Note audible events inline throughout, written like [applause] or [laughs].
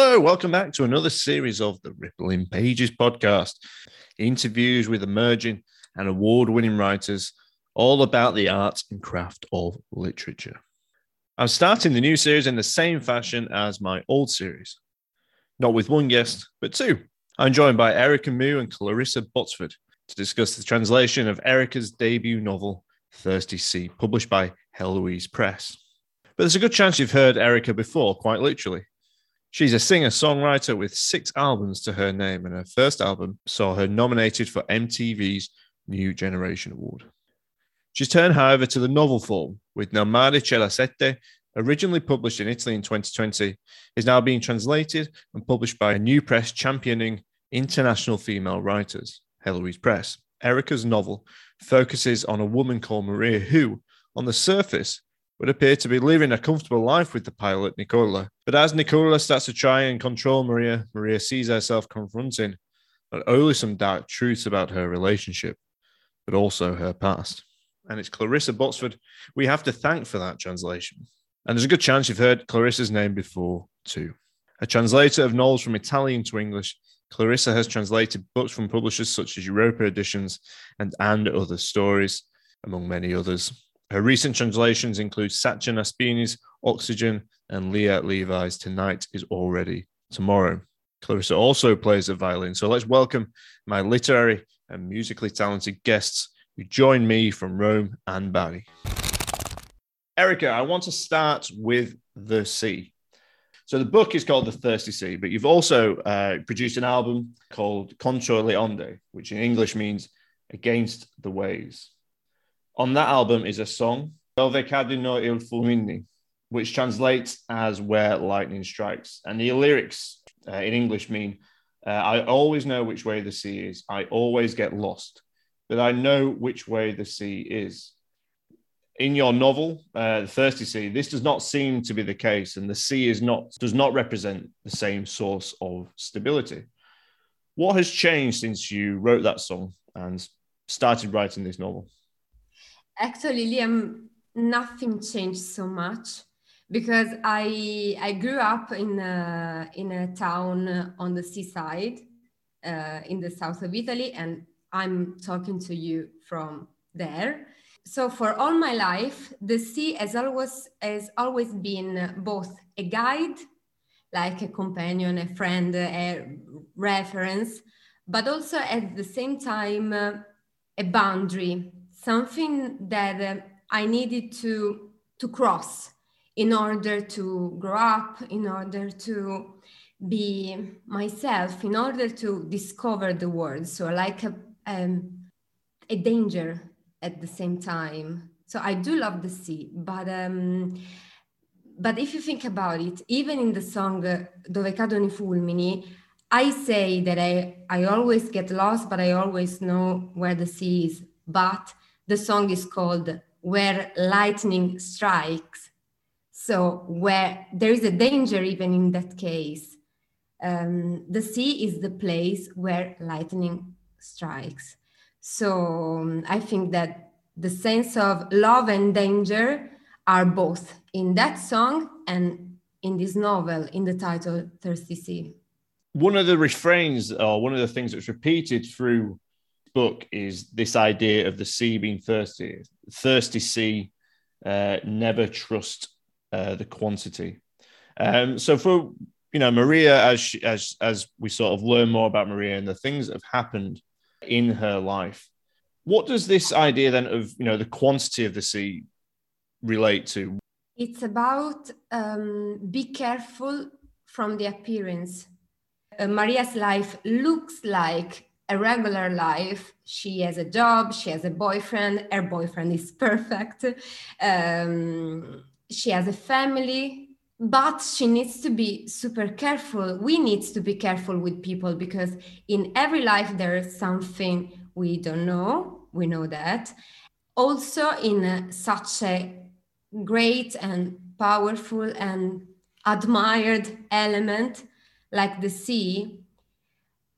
Hello, welcome back to another series of the Rippling Pages podcast. Interviews with emerging and award winning writers, all about the art and craft of literature. I'm starting the new series in the same fashion as my old series, not with one guest, but two. I'm joined by Erica Mou and Clarissa Botsford to discuss the translation of Erica's debut novel, Thirsty Sea, published by Heloise Press. But there's a good chance you've heard Erica before, quite literally. She's a singer songwriter with six albums to her name, and her first album saw her nominated for MTV's New Generation Award. She's turned, however, to the novel form, with Nel mare c'è la sete, originally published in Italy in 2020, is now being translated and published by a new press championing international female writers, Heloise Press. Erica's novel focuses on a woman called Maria who, on the surface, would appear to be living a comfortable life with the pilot, Nicola. But as Nicola starts to try and control Maria, Maria sees herself confronting not only some dark truths about her relationship, but also her past. And it's Clarissa Botsford we have to thank for that translation. And there's a good chance you've heard Clarissa's name before, too. A translator of novels from Italian to English, Clarissa has translated books from publishers such as Europa Editions and And Other Stories, among many others. Her recent translations include Sacha Naspini's Oxygen and Lia Levi's Tonight is Already Tomorrow. Clarissa also plays the violin. So let's welcome my literary and musically talented guests who join me from Rome and Bari. Erica, I want to start with the sea. So the book is called The Thirsty Sea, but you've also uh, produced an album called Contro le Onde, which in English means Against the Waves. On that album is a song, Dove cadono il fulmini, which translates as Where Lightning Strikes. And the lyrics uh, in English mean, uh, I always know which way the sea is. I always get lost, but I know which way the sea is. In your novel, uh, The Thirsty Sea, this does not seem to be the case, and the sea is not does not represent the same source of stability. What has changed since you wrote that song and started writing this novel? Actually, Liam, nothing changed so much because I I grew up in a, in a town on the seaside uh, in the south of Italy, and I'm talking to you from there. So for all my life, the sea has always has always been both a guide, like a companion, a friend, a reference, but also at the same time uh, a boundary something that uh, I needed to, to cross in order to grow up, in order to be myself, in order to discover the world. So, like a, um, a danger at the same time. So, I do love the sea, but. Um, but if you think about it, even in the song uh, Dove cadono i fulmini, I say that I, I always get lost, but I always know where the sea is. But the song is called Where Lightning Strikes. So, where there is a danger, even in that case, um, the sea is the place where lightning strikes. So, um, I think that the sense of love and danger are both in that song and in this novel, in the title Thirsty Sea. One of the refrains, or one of the things that's repeated through book is this idea of the sea being thirsty, thirsty sea, uh, never trust uh, the quantity. Um, so for you know Maria, as she, as as we sort of learn more about Maria and the things that have happened in her life, what does this idea then of you know the quantity of the sea relate to? It's about um, be careful from the appearance. Uh, Maria's life looks like a regular life. She has a job, she has a boyfriend, her boyfriend is perfect. Um, she has a family, but she needs to be super careful. We need to be careful with people because in every life there is something we don't know. We know that. Also, in a, such a great and powerful and admired element like the sea,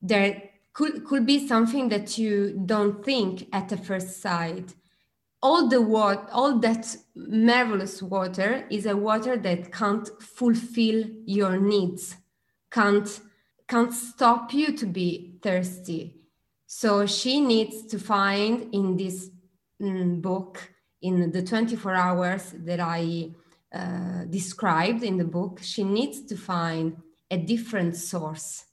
there could, could be something that you don't think at the first sight all the water all that marvelous water is a water that can't fulfill your needs can't can't stop you to be thirsty. So she needs to find in this mm, book, in the 24 hours that I uh, described in the book, she needs to find a different source,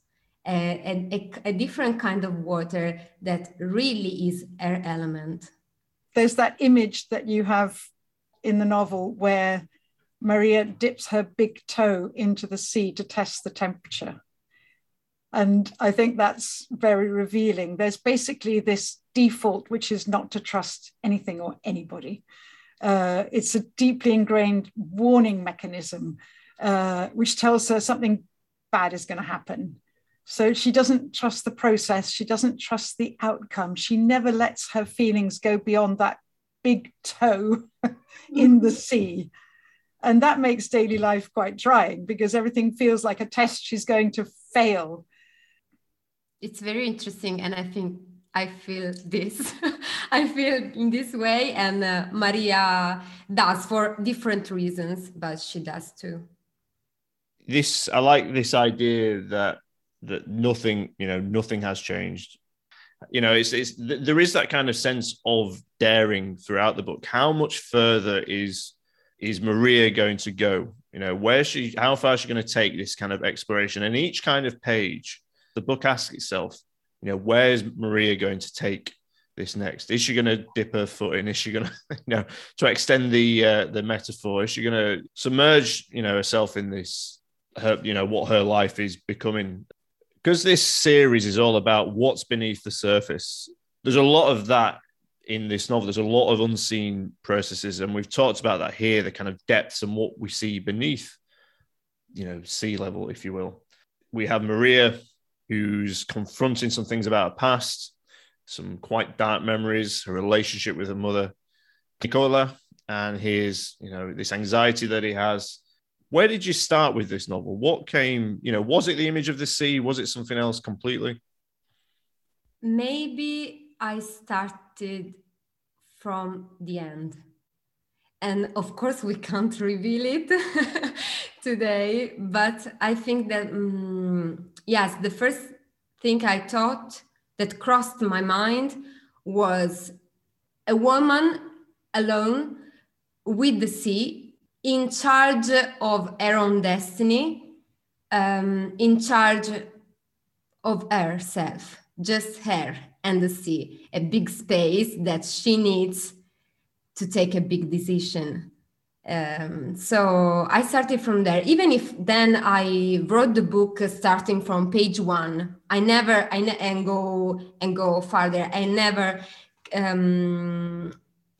a, a, a different kind of water that really is her element. There's that image that you have in the novel where Maria dips her big toe into the sea to test the temperature. And I think that's very revealing. There's basically this default, which is not to trust anything or anybody. Uh, it's a deeply ingrained warning mechanism, uh, which tells her something bad is going to happen. So she doesn't trust the process. She doesn't trust the outcome. She never lets her feelings go beyond that big toe [laughs] in the sea. And that makes daily life quite trying because everything feels like a test she's going to fail. It's very interesting. And I think I feel this. [laughs] I feel in this way. And uh, Maria does for different reasons, but she does too this I like this idea that that nothing you know nothing has changed. You know, it's it's there is that kind of sense of daring throughout the book. How much further is is Maria going to go? You know, where she how far is she going to take this kind of exploration? And each kind of page, the book asks itself, you know, where's Maria going to take this next? Is she going to dip her foot in? Is she going [laughs] to, you know, to extend the uh, the metaphor? Is she going to submerge, you know, herself in this her, you know, what her life is becoming. Because this series is all about what's beneath the surface. There's a lot of that in this novel. There's a lot of unseen processes, and we've talked about that here. The kind of depths and what we see beneath, you know, sea level, if you will. We have Maria, who's confronting some things about her past, some quite dark memories, her relationship with her mother, Nicola, and his, you know, this anxiety that he has where did you start with this novel? What came, you know, was it the image of the sea? Was it something else completely? Maybe I started from the end. And of course, we can't [laughs] reveal it [laughs] today, but I think that, um, yes, the first thing I thought that crossed my mind was a woman alone with the sea in charge of her own destiny, um, in charge of herself, just her and the sea, a big space that she needs to take a big decision. Um, so I started from there. Even if then I wrote the book starting from page one, I never I ne- and go and go farther. I never um,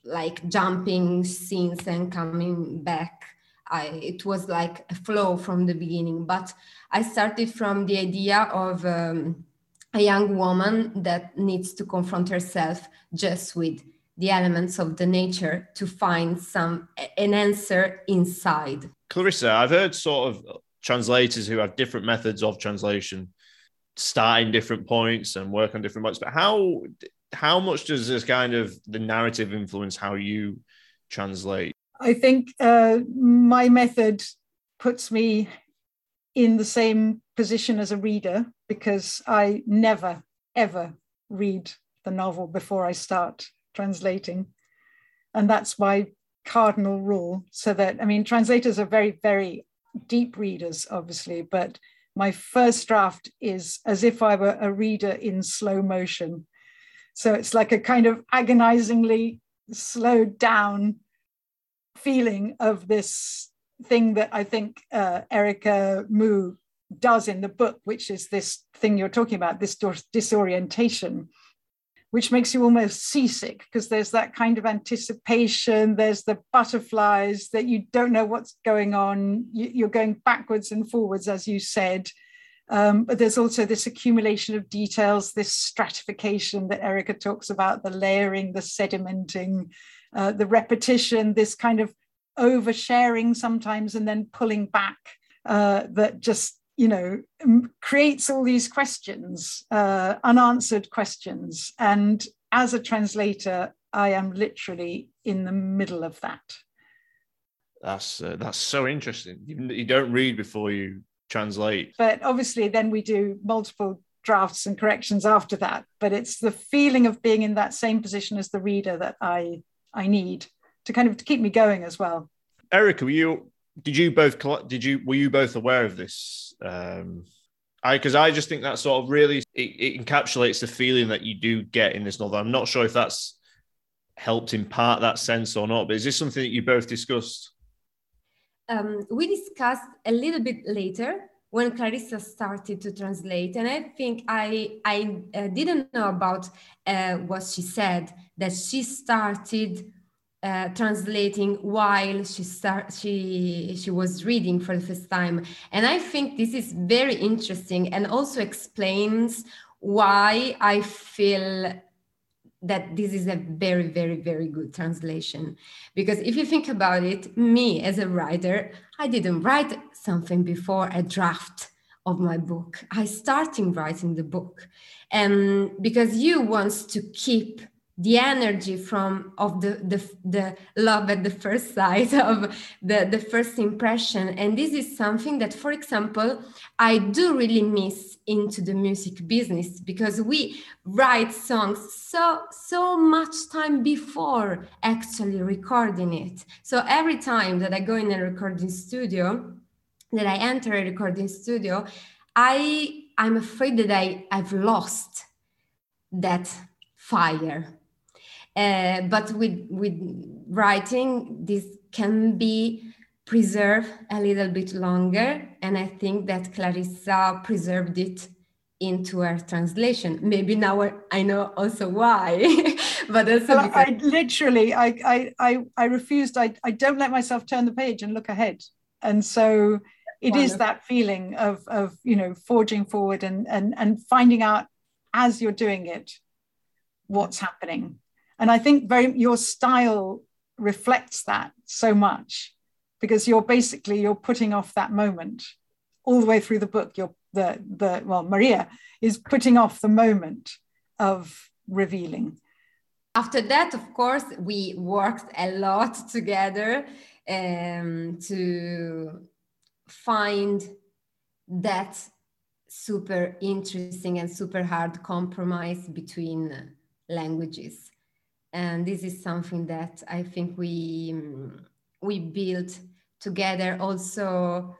like jumping scenes and coming back. I, it was like a flow from the beginning, but I started from the idea of um, a young woman that needs to confront herself just with the elements of the nature to find some an answer inside. Clarissa, I've heard sort of translators who have different methods of translation start in different points and work on different points, but how how much does this kind of the narrative influence how you translate? I think uh, my method puts me in the same position as a reader because I never, ever read the novel before I start translating. And that's my cardinal rule. So that, I mean, translators are very, very deep readers, obviously, but my first draft is as if I were a reader in slow motion. So it's like a kind of agonizingly slowed down feeling of this thing that I think uh, Erica Mou does in the book, which is this thing you're talking about, this disorientation, which makes you almost seasick because there's that kind of anticipation. There's the butterflies that you don't know what's going on. You're going backwards and forwards, as you said. Um, but there's also this accumulation of details, this stratification that Erica talks about, the layering, the sedimenting, uh, the repetition, this kind of oversharing sometimes and then pulling back uh, that just, you know, creates all these questions, uh, unanswered questions. And as a translator, I am literally in the middle of that. That's uh, that's so interesting. You, you don't read before you translate. But obviously, then we do multiple drafts and corrections after that. But it's the feeling of being in that same position as the reader that I I need to kind of to keep me going as well. Erica, were you did you both did you were you both aware of this? Um, I because I just think that sort of really it, it encapsulates the feeling that you do get in this novel. I'm not sure if that's helped impart that sense or not, but is this something that you both discussed? Um, we discussed a little bit later when Clarissa started to translate, and I think I I uh, didn't know about uh, what she said that she started uh, translating while she start she she was reading for the first time. And i think this is very interesting and also explains why i feel that this is a very very very good translation. Because if you think about it me as a writer i didn't write something before a draft of my book. I started writing the book. And because you want to keep the energy from of the, the the love at the first [laughs] sight of the the first impression. And this is something that for example i do really miss into the music business because we write songs so so much time before actually recording it. So every time that i go in a recording studio that i enter a recording studio i i'm afraid that i i've lost that fire uh, but with with writing, this can be preserved a little bit longer, and I think that Clarissa preserved it into her translation. Maybe now I know also why, [laughs] but also well, because- I literally I I I, I refused. I, I don't let myself turn the page and look ahead, and so it Wonderful. is that feeling of of you know forging forward and and and finding out as you're doing it what's happening and I think very your style reflects that so much because you're basically you're putting off that moment all the way through the book. You're the the well, Maria is putting off the moment of revealing. After that, of course, we worked a lot together um, to find that super interesting and super hard compromise between languages and this is something that I think we we built together. Also,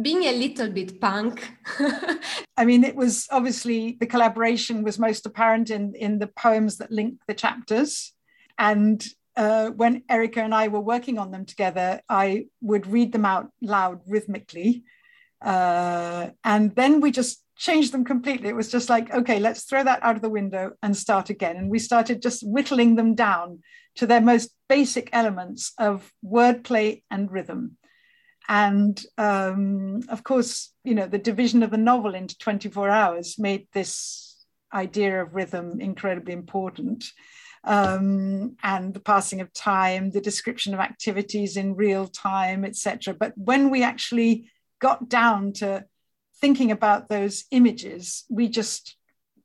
being a little bit punk. [laughs] I mean, it was obviously the collaboration was most apparent in in the poems that link the chapters, and uh, when Erica and I were working on them together, I would read them out loud rhythmically. Uh, and then we just changed them completely. It was just like, okay, let's throw that out of the window and start again. And we started just whittling them down to their most basic elements of wordplay and rhythm. And um, of course, you know, the division of the novel into 24 hours made this idea of rhythm incredibly important. Um, and the passing of time, the description of activities in real time, etc. But when we actually got down to thinking about those images, we just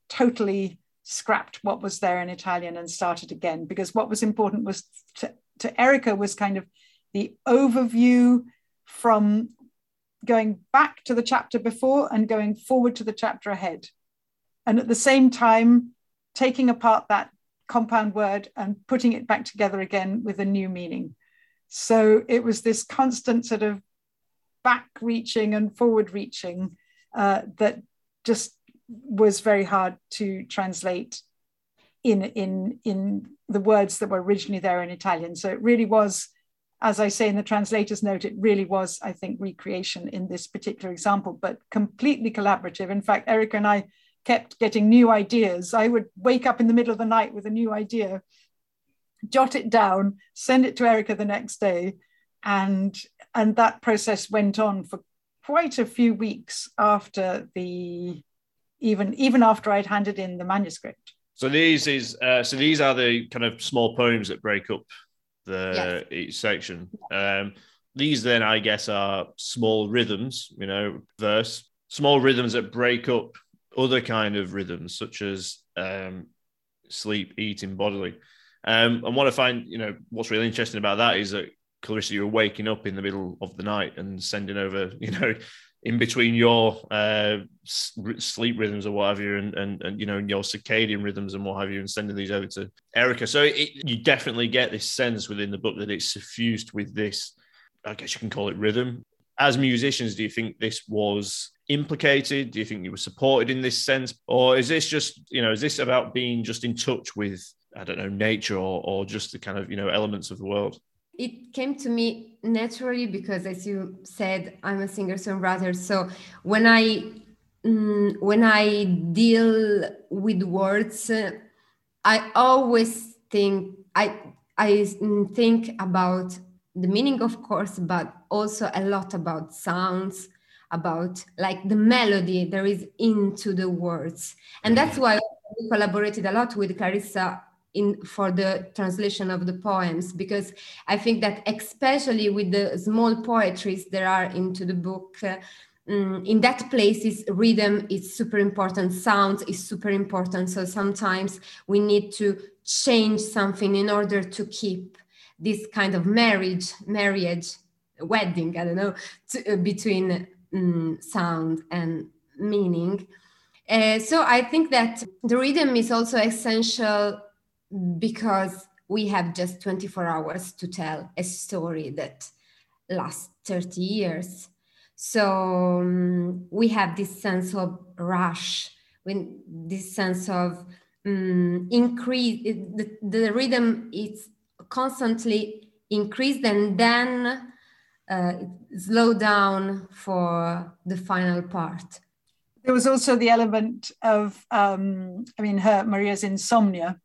totally scrapped what was there in Italian and started again because what was important was to, to Erica was kind of the overview from going back to the chapter before and going forward to the chapter ahead. And at the same time, taking apart that compound word and putting it back together again with a new meaning. So it was this constant sort of back reaching and forward reaching uh, that just was very hard to translate in in in the words that were originally there in Italian. So it really was, as I say in the translator's note, it really was, I think, recreation in this particular example, but completely collaborative. In fact, Erica and I kept getting new ideas. I would wake up in the middle of the night with a new idea, jot it down, send it to Erica the next day, and and that process went on for quite a few weeks after the even even after I'd handed in the manuscript. So these is uh, so these are the kind of small poems that break up the yes. each section. Um, these then, I guess, are small rhythms. You know, verse small rhythms that break up other kind of rhythms, such as um, sleep, eating, bodily. Um, and what I find, you know, what's really interesting about that is that Clarissa, you're waking up in the middle of the night and sending over, [laughs] you know, in between your uh, sleep rhythms or what have you, and, and, and you know your circadian rhythms and what have you, and sending these over to Erica. So it, you definitely get this sense within the book that it's suffused with this. I guess you can call it rhythm. As musicians, do you think this was implicated? Do you think you were supported in this sense, or is this just you know is this about being just in touch with I don't know nature or or just the kind of you know elements of the world? It came to me naturally because as you said i'm a singer songwriter so when i mm, when i deal with words uh, i always think i i think about the meaning of course but also a lot about sounds about like the melody there is into the words. And that's why we collaborated a lot with clarissa in for the translation of the poems because i think that especially with the small poetries there are into the book uh, um, in that place is rhythm is super important sound is super important. So sometimes we need to change something in order to keep this kind of marriage marriage wedding i don't know to, uh, between um, sound and meaning. Uh, so i think that the rhythm is also essential because we have just 24 hours to tell a story that lasts 30 years. So um, we have this sense of rush, when this sense of um, increase, the, the rhythm is constantly increased and then uh, slow down for the final part. There was also the element of, um, I mean, her Maria's insomnia,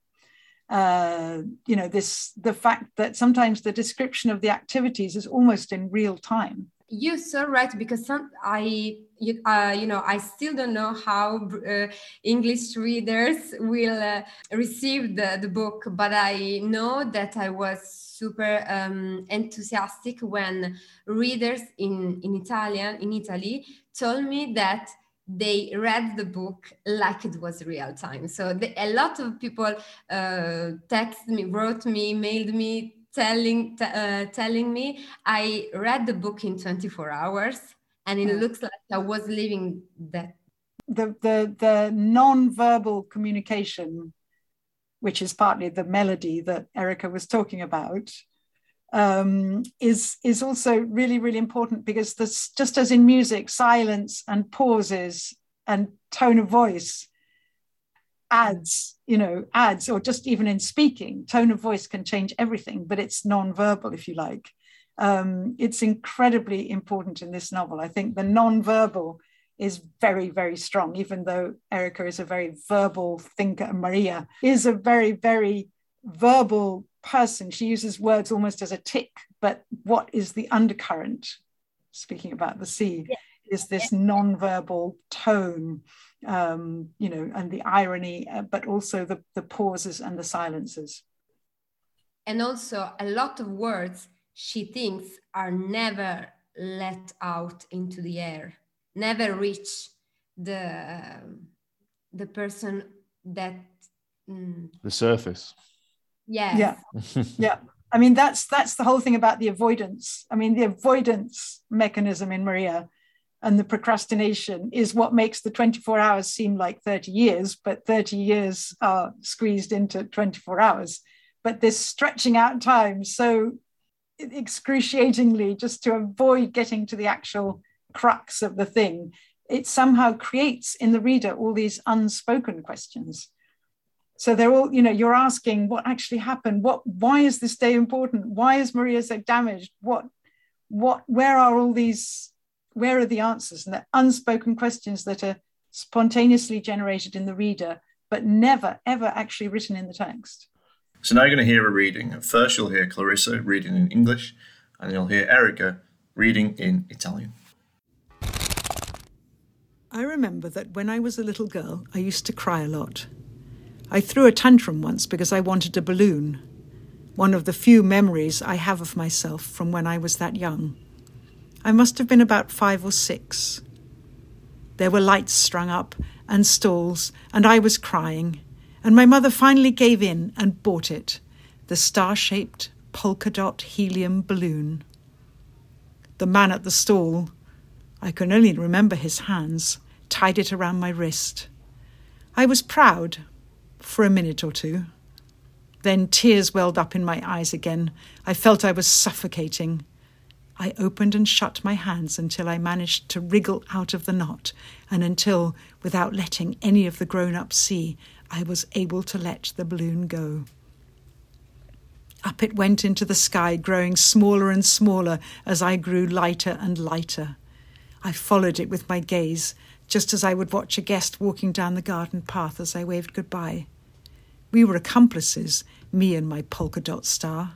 uh, you know this the fact that sometimes the description of the activities is almost in real time. You're so right because some i you, uh, you know i still don't know how uh, english readers will uh, receive the, the book but i know that i was super um, enthusiastic when readers in in italian in italy told me that they read the book like it was real time. So the, a lot of people uh, texted me, wrote me, mailed me, telling uh, telling me I read the book in 24 hours, and it looks like I was living that. The the the non-verbal communication, which is partly the melody that Erica was talking about, um, is is also really really important because this just as in music, silence and pauses and tone of voice adds you know adds or just even in speaking tone of voice can change everything but it's non-verbal if you like. Um, it's incredibly important in this novel. I think the non-verbal is very very strong even though erica is a very verbal thinker. And maria is a very very verbal person. She uses words almost as a tick, but what is the undercurrent? Speaking about the sea, yeah. is this non-verbal tone, um, you know, and the irony, uh, but also the, the pauses and the silences. And also, a lot of words she thinks are never let out into the air, never reach the the person that mm, the surface Yes. Yeah. yeah. I mean, that's that's the whole thing about the avoidance. I mean, the avoidance mechanism in Maria and the procrastination is what makes the 24 hours seem like 30 years, but 30 years are squeezed into 24 hours. But this stretching out time so excruciatingly just to avoid getting to the actual crux of the thing, it somehow creates in the reader all these unspoken questions so they're all you know you're asking what actually happened. What why is this day important? Why is maria so damaged? What what where are all these where are the answers? And the unspoken questions that are spontaneously generated in the reader but never ever actually written in the text. So now you're going to hear a reading. First you'll hear clarissa reading in english and you'll hear erica reading in italian. I remember that when I was a little girl, I used to cry a lot. I threw a tantrum once because I wanted a balloon, one of the few memories I have of myself from when I was that young. I must have been about five or six. There were lights strung up and stalls, and I was crying, and my mother finally gave in and bought it the star shaped polka dot helium balloon. The man at the stall I can only remember his hands, tied it around my wrist. I was proud for a minute or two. Then tears welled up in my eyes again. I felt I was suffocating. I opened and shut my hands until I managed to wriggle out of the knot, and until, without letting any of the grown ups see, I was able to let the balloon go. Up it went into the sky, growing smaller and smaller as I grew lighter and lighter. I followed it with my gaze, just as I would watch a guest walking down the garden path as I waved goodbye. We were accomplices, me and my polka dot star.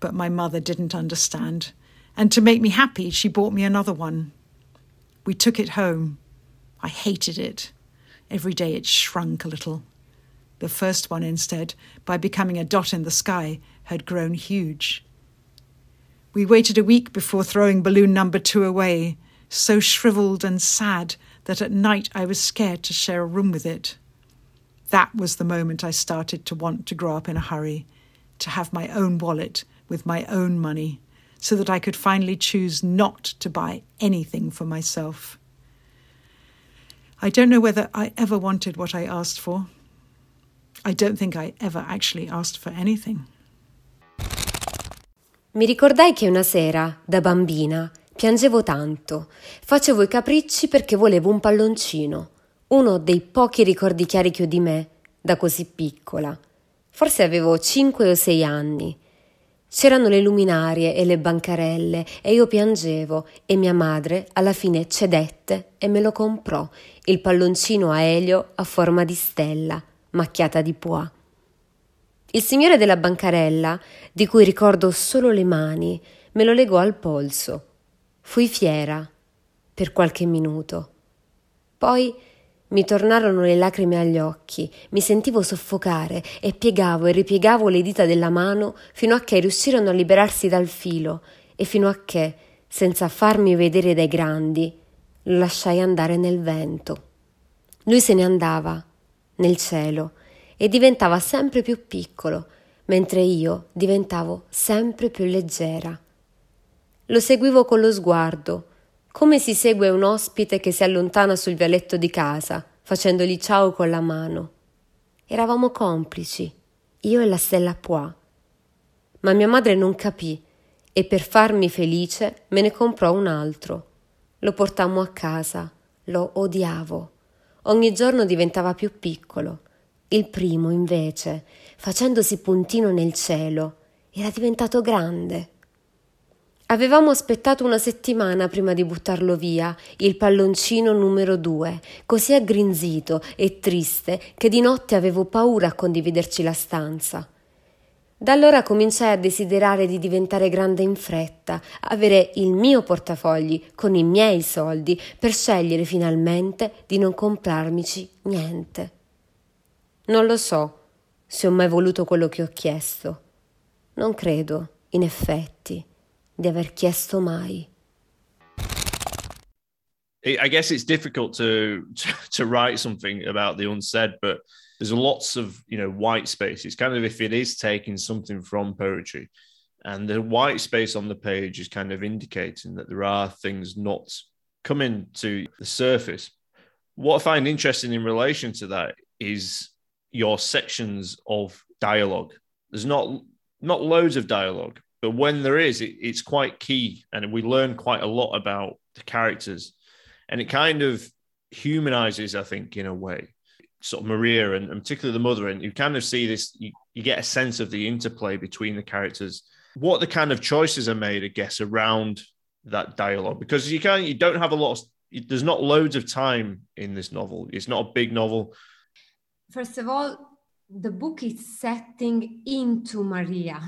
But my mother didn't understand, and to make me happy, she bought me another one. We took it home. I hated it. Every day it shrunk a little. The first one, instead, by becoming a dot in the sky, had grown huge. We waited a week before throwing balloon number two away, so shriveled and sad that at night I was scared to share a room with it. That was the moment I started to want to grow up in a hurry, to have my own wallet with my own money, so that I could finally choose not to buy anything for myself. I don't know whether I ever wanted what I asked for. I don't think I ever actually asked for anything. Mi ricordai che una sera, da bambina, piangevo tanto, facevo i capricci perché volevo un palloncino, uno dei pochi ricordi chiari che ho di me, da così piccola. Forse avevo cinque o sei anni. C'erano le luminarie e le bancarelle e io piangevo e mia madre alla fine cedette e me lo comprò, il palloncino a elio a forma di stella, macchiata di pois. Il signore della bancarella, di cui ricordo solo le mani, me lo legò al polso. Fui fiera per qualche minuto. Poi mi tornarono le lacrime agli occhi, mi sentivo soffocare e piegavo e ripiegavo le dita della mano fino a che riuscirono a liberarsi dal filo e fino a che, senza farmi vedere dai grandi, lo lasciai andare nel vento. Lui se ne andava, nel cielo, e diventava sempre più piccolo, mentre io diventavo sempre più leggera. Lo seguivo con lo sguardo, come si segue un ospite che si allontana sul vialetto di casa, facendogli ciao con la mano. Eravamo complici, io e la stella Pois. Ma mia madre non capì e per farmi felice me ne comprò un altro. Lo portammo a casa, lo odiavo. Ogni giorno diventava più piccolo. Il primo, invece, facendosi puntino nel cielo, era diventato grande. Avevamo aspettato una settimana prima di buttarlo via, il palloncino numero due, così aggrinzito e triste che di notte avevo paura a condividerci la stanza. Da allora cominciai a desiderare di diventare grande in fretta, avere il mio portafogli con i miei soldi per scegliere finalmente di non comprarmici niente. Non lo so se ho mai voluto quello che ho chiesto. Non credo, in effetti di aver chiesto mai. I guess it's difficult to, to, to write something about the unsaid, but there's lots of you know white space. It's kind of if it is taking something from poetry, and the white space on the page is kind of indicating that there are things not coming to the surface. What I find interesting in relation to that is your sections of dialogue. There's not not loads of dialogue, but when there is, it, it's quite key, and we learn quite a lot about the characters, and it kind of humanizes, I think, in a way, sort of Maria and, and particularly the mother, and you kind of see this. You, you get a sense of the interplay between the characters, what the kind of choices are made, I guess, around that dialogue, because you can not you don't have a lot. Of, there's not loads of time in this novel. It's not a big novel. First of all, the book is setting into Maria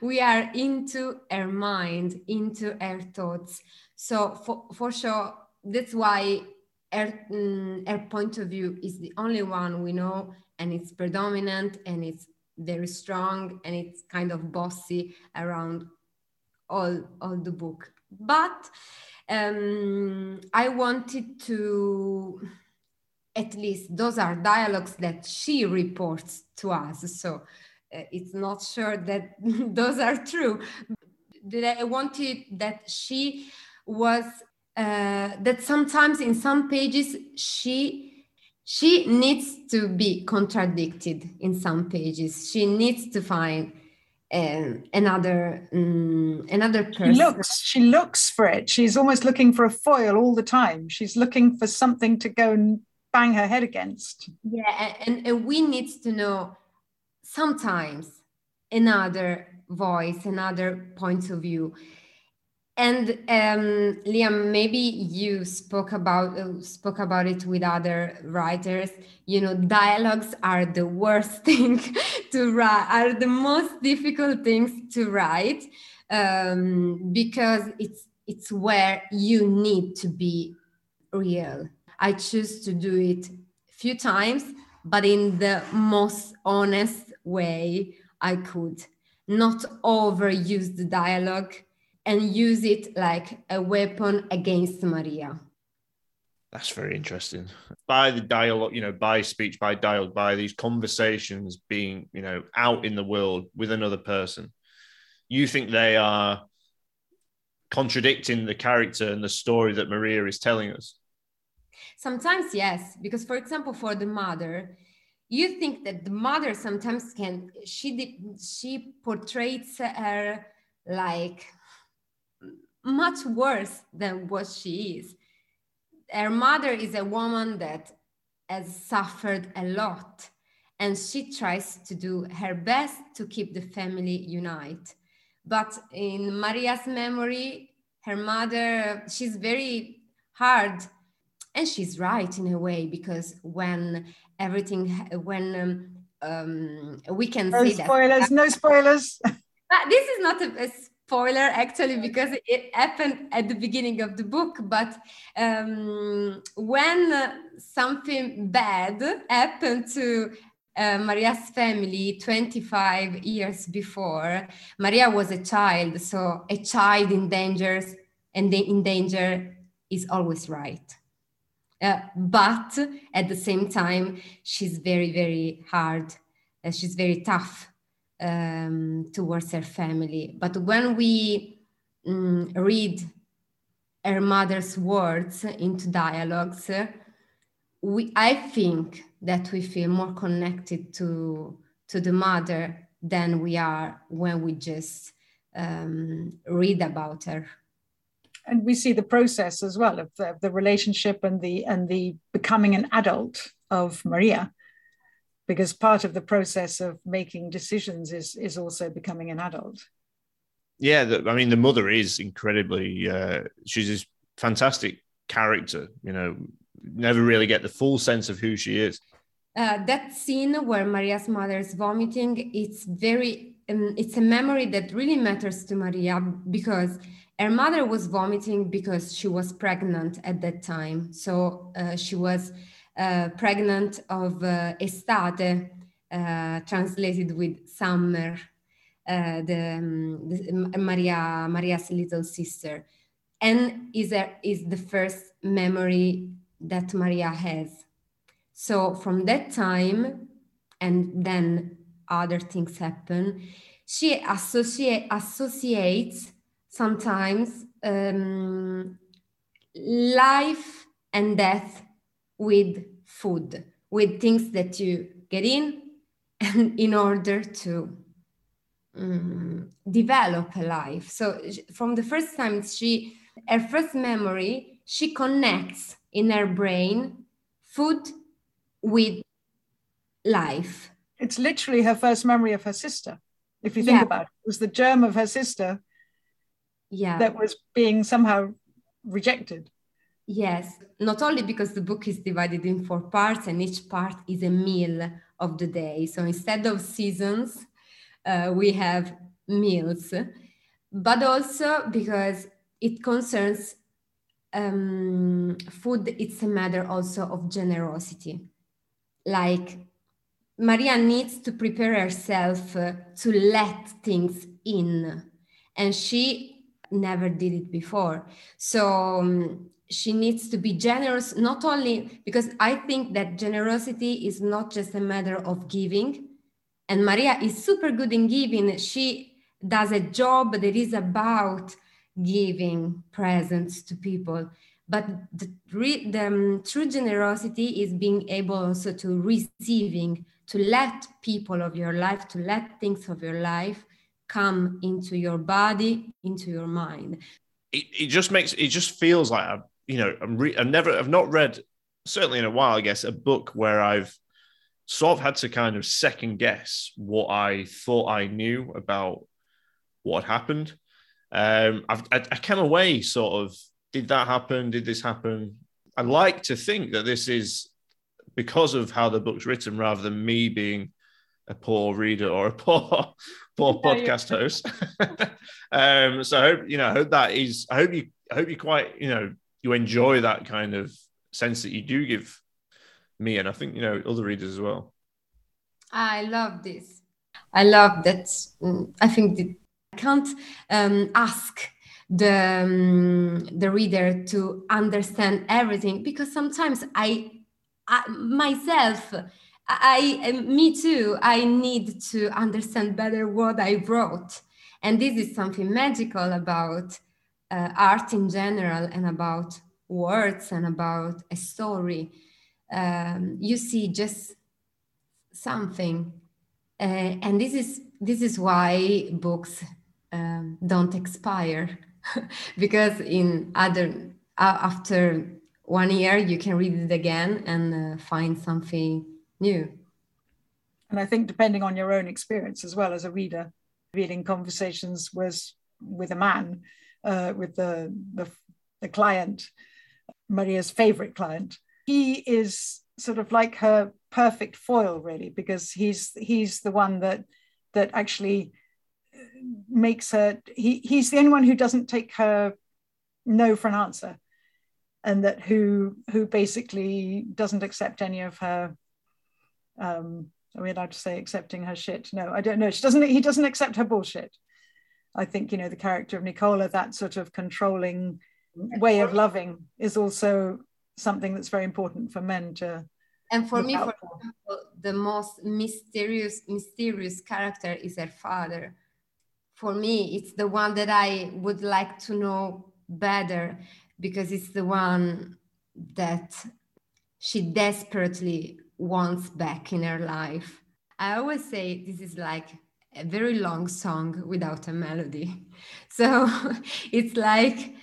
we are into her mind, into her thoughts. So for, for sure, that's why her, um, point of view is the only one we know, and it's predominant, and it's very strong, and it's kind of bossy around all all the book. But um, I wanted to at least those are dialogues that she reports to us. So it's not sure that [laughs] those are true. That I wanted that she was uh, that sometimes in some pages she she needs to be contradicted in some pages. She needs to find um, another um, another person. she looks she looks for it. She's almost looking for a foil all the time. She's looking for something to go and bang her head against. Yeah and, and we need to know sometimes another voice another point of view and um, Liam, maybe you spoke about uh, spoke about it with other writers. You know, dialogues are the worst [laughs] thing to write, are the most difficult things to write um, because it's it's where you need to be real. I choose to do it a few times, but in the most honest way I could, not overuse the dialogue and use it like a weapon against Maria. That's very interesting. By the dialogue, you know, by speech, by dialogue, by these conversations being, you know, out in the world with another person, you think they are contradicting the character and the story that Maria is telling us? Sometimes, yes. Because, for example, for the mother, you think that the mother sometimes can, she, she portrays her like much worse than what she is. Her mother is a woman that has suffered a lot and she tries to do her best to keep the family united. But in Maria's memory, her mother, she's very hard and she's right in a way because when everything, when um, um, we can no say spoilers, that. No spoilers, no spoilers. [laughs] this is not a, a spoiler actually because it happened at the beginning of the book but um, when something bad happened to uh, maria's family 25 years before maria was a child so a child in danger and in danger is always right uh, but at the same time she's very very hard uh, she's very tough um, towards her family. But when we um, read her mother's words into dialogues, we, I think that we feel more connected to, to the mother than we are when we just um, read about her. And we see the process as well of the, the relationship and the and the becoming an adult of Maria because part of the process of making decisions is is also becoming an adult. Yeah the, i mean the mother is incredibly uh, she's this fantastic character you know never really get the full sense of who she is. Uh, that scene where maria's mother is vomiting it's very um, it's a memory that really matters to maria because her mother was vomiting because she was pregnant at that time so uh, she was uh, pregnant of uh, estate, uh, translated with summer, uh, the, um, the, Maria Maria's little sister, and is a, is the first memory that Maria has. So from that time, and then other things happen. She associate, associates sometimes um, life and death with food, with things that you get in and [laughs] in order to um, develop a life. So from the first time she, her first memory, she connects in her brain food with life. It's literally her first memory of her sister. If you think yeah. about it, it was the germ of her sister yeah. that was being somehow rejected. Yes, not only because the book is divided in four parts and each part is a meal of the day. So instead of seasons, uh, we have meals, but also because it concerns um, food, it's a matter also of generosity. Like Maria needs to prepare herself uh, to let things in, and she never did it before. So um, she needs to be generous not only because i think that generosity is not just a matter of giving. And maria is super good in giving. She does a job that is about giving presents to people. But the, the um, true generosity is being able also to receiving to let people of your life to let things of your life come into your body into your mind it, it just makes it just feels like I, you know I'm re- I've never I've not read certainly in a while I guess a book where I've sort of had to kind of second guess what I thought I knew about what happened. Um, I've, I, I came away sort of did that happen? Did this happen? I like to think that this is because of how the book's written rather than me being a poor reader or a poor [laughs] poor podcast host. [laughs] um, so I hope you know. I hope that is. I hope you. I hope you quite. You know, you enjoy that kind of sense that you do give me, and I think you know other readers as well. I love this. I love that. Mm, I think that I can't um, ask the um, the reader to understand everything because sometimes I, I myself I me too I need to understand better what I wrote. And this is something magical about uh, art in general and about words and about a story. Um, you see just something uh, and this is this is why books um, don't expire. [laughs] Because in other uh, after one year you can read it again and uh, find something new. And i think depending on your own experience as well as a reader reading conversations was with a man uh, with the, the, the client maria's favorite client he is sort of like her perfect foil really because he's he's the one that that actually makes her he he's the only one who doesn't take her no for an answer and that who who basically doesn't accept any of her um are we allowed to say accepting her shit? No i don't know. She doesn't he doesn't accept her bullshit. I think you know the character of nicola that sort of controlling way of loving is also something that's very important for men to and for me for. example, the most mysterious mysterious character is her father. For me, it's the one that I would like to know better because it's the one that she desperately wants back in her life. I always say this is like a very long song without a melody. [laughs] So [laughs] it's like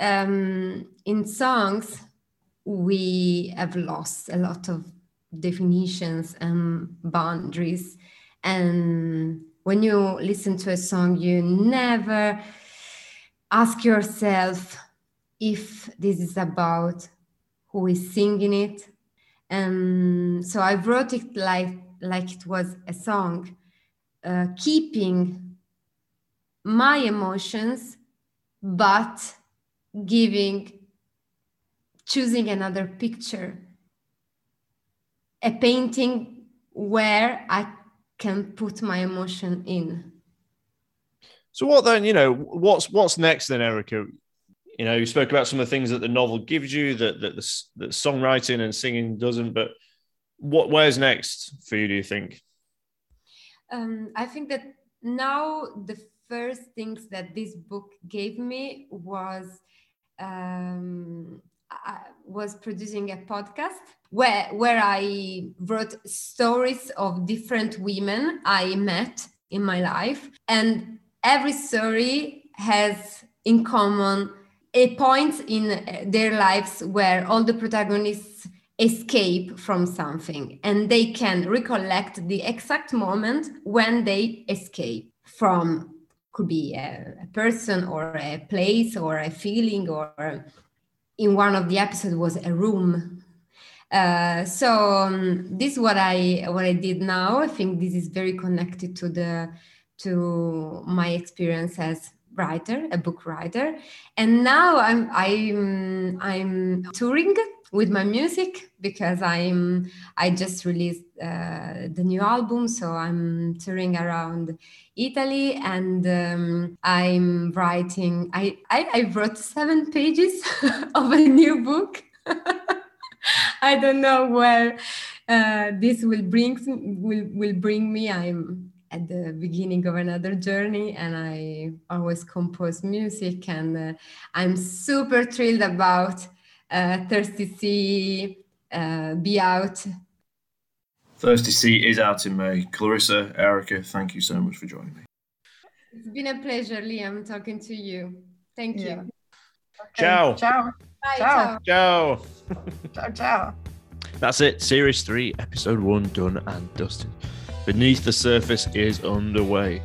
um, in songs, we have lost a lot of definitions and boundaries. And when you listen to a song, you never ask yourself if this is about who is singing it. And so I wrote it like, like it was a song, uh, keeping my emotions, but giving, choosing another picture, a painting where I can put my emotion in. So what then? You know, what's what's next then, Erica? You know, you spoke about some of the things that the novel gives you that that the that songwriting and singing doesn't. But what where's next for you? Do you think? Um, I think that now the first things that this book gave me was um, I was producing a podcast where where I wrote stories of different women I met in my life, and every story has in common a point in their lives where all the protagonists escape from something and they can recollect the exact moment when they escape from could be a, a person or a place or a feeling or in one of the episodes was a room. Uh, so um, this is what I what I did now. I think this is very connected to the to my experience as writer, a book writer, and now I'm I'm I'm touring with my music because I'm I just released uh, the new album, so I'm touring around Italy and um, I'm writing. I, I I wrote seven pages [laughs] of a new book. [laughs] I don't know where uh, this will bring will will bring me. I'm at the beginning of another journey and I always compose music and uh, I'm super thrilled about uh, Thirsty Sea uh, be out. Thirsty Sea is out in May. Clarissa, Erica, thank you so much for joining me. It's been a pleasure, Liam, talking to you. Thank you. Yeah. Okay. Ciao. Ciao. Bye, ciao. Ciao. ciao, ciao. That's it. Series 3, Episode 1 done and dusted. Beneath the Surface is underway.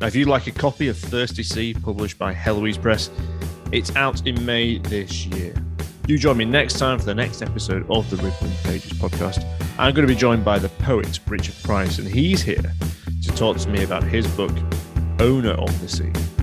Now, if you'd like a copy of Thirsty Sea, published by Heloise Press, it's out in May this year. Do join me next time for the next episode of the Rippling Pages podcast. I'm going to be joined by the poet Richard Price, and he's here to talk to me about his book, Owner of the Sea.